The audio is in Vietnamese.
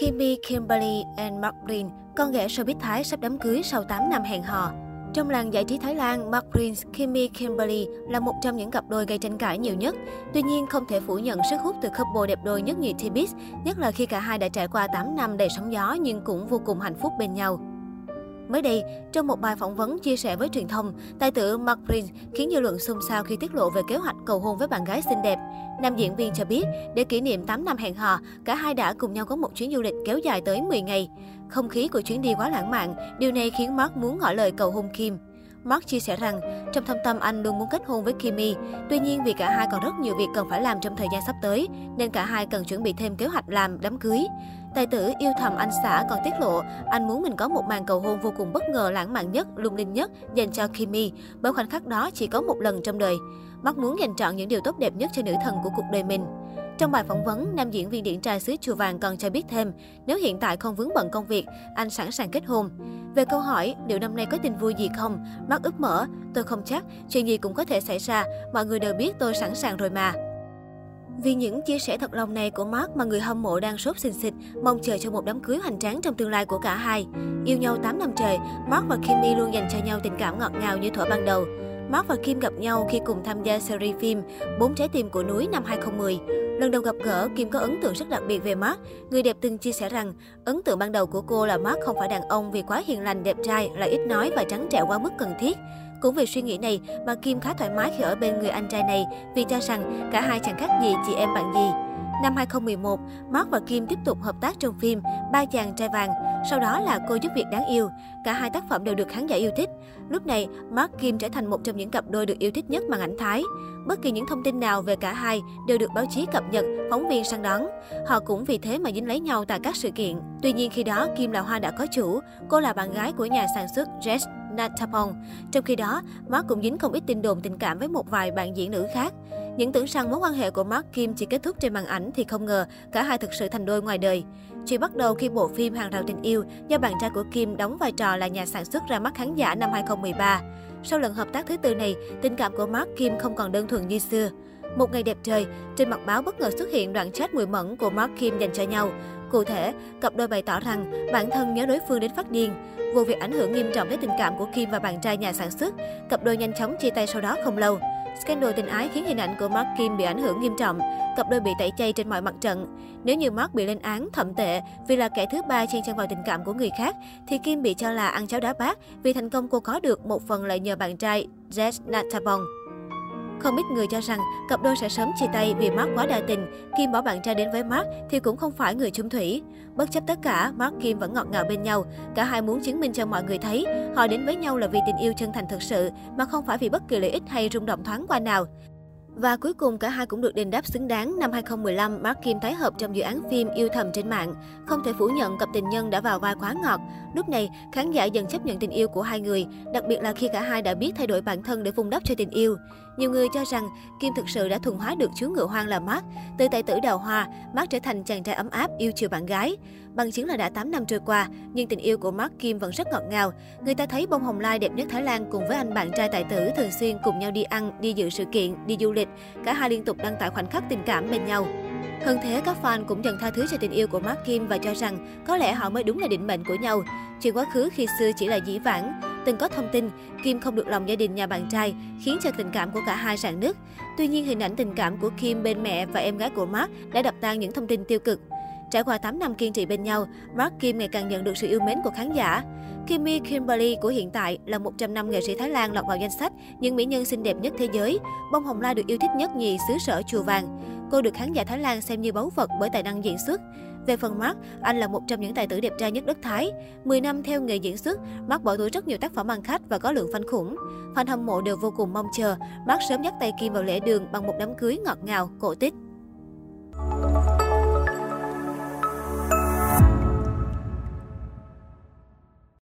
Kimmy Kimberly and Mark Prince, con ghẻ showbiz Thái sắp đám cưới sau 8 năm hẹn hò. Trong làng giải trí Thái Lan, Mark Prince, Kimmy Kimberly là một trong những cặp đôi gây tranh cãi nhiều nhất. Tuy nhiên, không thể phủ nhận sức hút từ couple đẹp đôi nhất nhì T-Biz, nhất là khi cả hai đã trải qua 8 năm đầy sóng gió nhưng cũng vô cùng hạnh phúc bên nhau. Mới đây, trong một bài phỏng vấn chia sẻ với truyền thông, tài tử Mark Prince khiến dư luận xôn xao khi tiết lộ về kế hoạch cầu hôn với bạn gái xinh đẹp. Nam diễn viên cho biết, để kỷ niệm 8 năm hẹn hò, cả hai đã cùng nhau có một chuyến du lịch kéo dài tới 10 ngày. Không khí của chuyến đi quá lãng mạn, điều này khiến Mark muốn ngỏ lời cầu hôn Kim. Mark chia sẻ rằng, trong thâm tâm anh luôn muốn kết hôn với Kimmy. Tuy nhiên vì cả hai còn rất nhiều việc cần phải làm trong thời gian sắp tới, nên cả hai cần chuẩn bị thêm kế hoạch làm đám cưới. Tài tử yêu thầm anh xã còn tiết lộ anh muốn mình có một màn cầu hôn vô cùng bất ngờ lãng mạn nhất, lung linh nhất dành cho Kimi bởi khoảnh khắc đó chỉ có một lần trong đời. Mắt muốn dành trọn những điều tốt đẹp nhất cho nữ thần của cuộc đời mình. Trong bài phỏng vấn, nam diễn viên điển trai xứ Chùa Vàng còn cho biết thêm, nếu hiện tại không vướng bận công việc, anh sẵn sàng kết hôn. Về câu hỏi liệu năm nay có tin vui gì không, Mắt ướp mở, tôi không chắc, chuyện gì cũng có thể xảy ra, mọi người đều biết tôi sẵn sàng rồi mà. Vì những chia sẻ thật lòng này của Mark mà người hâm mộ đang sốt xình xịch, mong chờ cho một đám cưới hoành tráng trong tương lai của cả hai. Yêu nhau 8 năm trời, Mark và Kimmy luôn dành cho nhau tình cảm ngọt ngào như thuở ban đầu. Mark và Kim gặp nhau khi cùng tham gia series phim Bốn trái tim của núi năm 2010. Lần đầu gặp gỡ, Kim có ấn tượng rất đặc biệt về Mark. Người đẹp từng chia sẻ rằng, ấn tượng ban đầu của cô là Mark không phải đàn ông vì quá hiền lành, đẹp trai, lại ít nói và trắng trẻo quá mức cần thiết. Cũng vì suy nghĩ này mà Kim khá thoải mái khi ở bên người anh trai này vì cho rằng cả hai chẳng khác gì chị em bạn gì. Năm 2011, Mark và Kim tiếp tục hợp tác trong phim Ba chàng trai vàng, sau đó là Cô giúp việc đáng yêu. Cả hai tác phẩm đều được khán giả yêu thích. Lúc này, Mark Kim trở thành một trong những cặp đôi được yêu thích nhất màn ảnh Thái. Bất kỳ những thông tin nào về cả hai đều được báo chí cập nhật, phóng viên săn đón. Họ cũng vì thế mà dính lấy nhau tại các sự kiện. Tuy nhiên khi đó, Kim là hoa đã có chủ. Cô là bạn gái của nhà sản xuất Jess Natapong. Trong khi đó, Mark cũng dính không ít tin đồn tình cảm với một vài bạn diễn nữ khác. Những tưởng rằng mối quan hệ của Mark Kim chỉ kết thúc trên màn ảnh thì không ngờ cả hai thực sự thành đôi ngoài đời. Chuyện bắt đầu khi bộ phim Hàng rào tình yêu do bạn trai của Kim đóng vai trò là nhà sản xuất ra mắt khán giả năm 2013. Sau lần hợp tác thứ tư này, tình cảm của Mark Kim không còn đơn thuần như xưa. Một ngày đẹp trời, trên mặt báo bất ngờ xuất hiện đoạn chat mùi mẫn của Mark Kim dành cho nhau. Cụ thể, cặp đôi bày tỏ rằng bản thân nhớ đối phương đến phát điên. Vụ việc ảnh hưởng nghiêm trọng đến tình cảm của Kim và bạn trai nhà sản xuất. Cặp đôi nhanh chóng chia tay sau đó không lâu. Scandal tình ái khiến hình ảnh của Mark Kim bị ảnh hưởng nghiêm trọng. Cặp đôi bị tẩy chay trên mọi mặt trận. Nếu như Mark bị lên án thậm tệ vì là kẻ thứ ba chen chân vào tình cảm của người khác, thì Kim bị cho là ăn cháo đá bát vì thành công cô có được một phần lại nhờ bạn trai Jess Natabong. Không ít người cho rằng cặp đôi sẽ sớm chia tay vì Mark quá đa tình. Kim bỏ bạn trai đến với Mark thì cũng không phải người chung thủy. Bất chấp tất cả, Mark Kim vẫn ngọt ngào bên nhau. Cả hai muốn chứng minh cho mọi người thấy họ đến với nhau là vì tình yêu chân thành thực sự mà không phải vì bất kỳ lợi ích hay rung động thoáng qua nào. Và cuối cùng cả hai cũng được đền đáp xứng đáng. Năm 2015, Mark Kim tái hợp trong dự án phim Yêu thầm trên mạng. Không thể phủ nhận cặp tình nhân đã vào vai quá ngọt. Lúc này, khán giả dần chấp nhận tình yêu của hai người, đặc biệt là khi cả hai đã biết thay đổi bản thân để vun đắp cho tình yêu. Nhiều người cho rằng Kim thực sự đã thuần hóa được chú ngựa hoang là Mark. Từ tài tử đào hoa, Mark trở thành chàng trai ấm áp yêu chiều bạn gái. Bằng chứng là đã 8 năm trôi qua, nhưng tình yêu của Mark Kim vẫn rất ngọt ngào. Người ta thấy bông hồng lai đẹp nhất Thái Lan cùng với anh bạn trai tài tử thường xuyên cùng nhau đi ăn, đi dự sự kiện, đi du lịch. Cả hai liên tục đăng tải khoảnh khắc tình cảm bên nhau. Hơn thế, các fan cũng dần tha thứ cho tình yêu của Mark Kim và cho rằng có lẽ họ mới đúng là định mệnh của nhau. Chuyện quá khứ khi xưa chỉ là dĩ vãng. Từng có thông tin, Kim không được lòng gia đình nhà bạn trai, khiến cho tình cảm của cả hai rạn nứt. Tuy nhiên, hình ảnh tình cảm của Kim bên mẹ và em gái của Mark đã đập tan những thông tin tiêu cực. Trải qua 8 năm kiên trì bên nhau, Mark Kim ngày càng nhận được sự yêu mến của khán giả. Kimmy Kimberly của hiện tại là 100 năm nghệ sĩ Thái Lan lọt vào danh sách những mỹ nhân xinh đẹp nhất thế giới. Bông hồng lai được yêu thích nhất nhì xứ sở Chùa Vàng. Cô được khán giả Thái Lan xem như báu vật bởi tài năng diễn xuất. Về phần Mark, anh là một trong những tài tử đẹp trai nhất đất Thái. 10 năm theo nghề diễn xuất, Mark bỏ túi rất nhiều tác phẩm ăn khách và có lượng fan khủng. Fan hâm mộ đều vô cùng mong chờ Mark sớm dắt tay Kim vào lễ đường bằng một đám cưới ngọt ngào, cổ tích.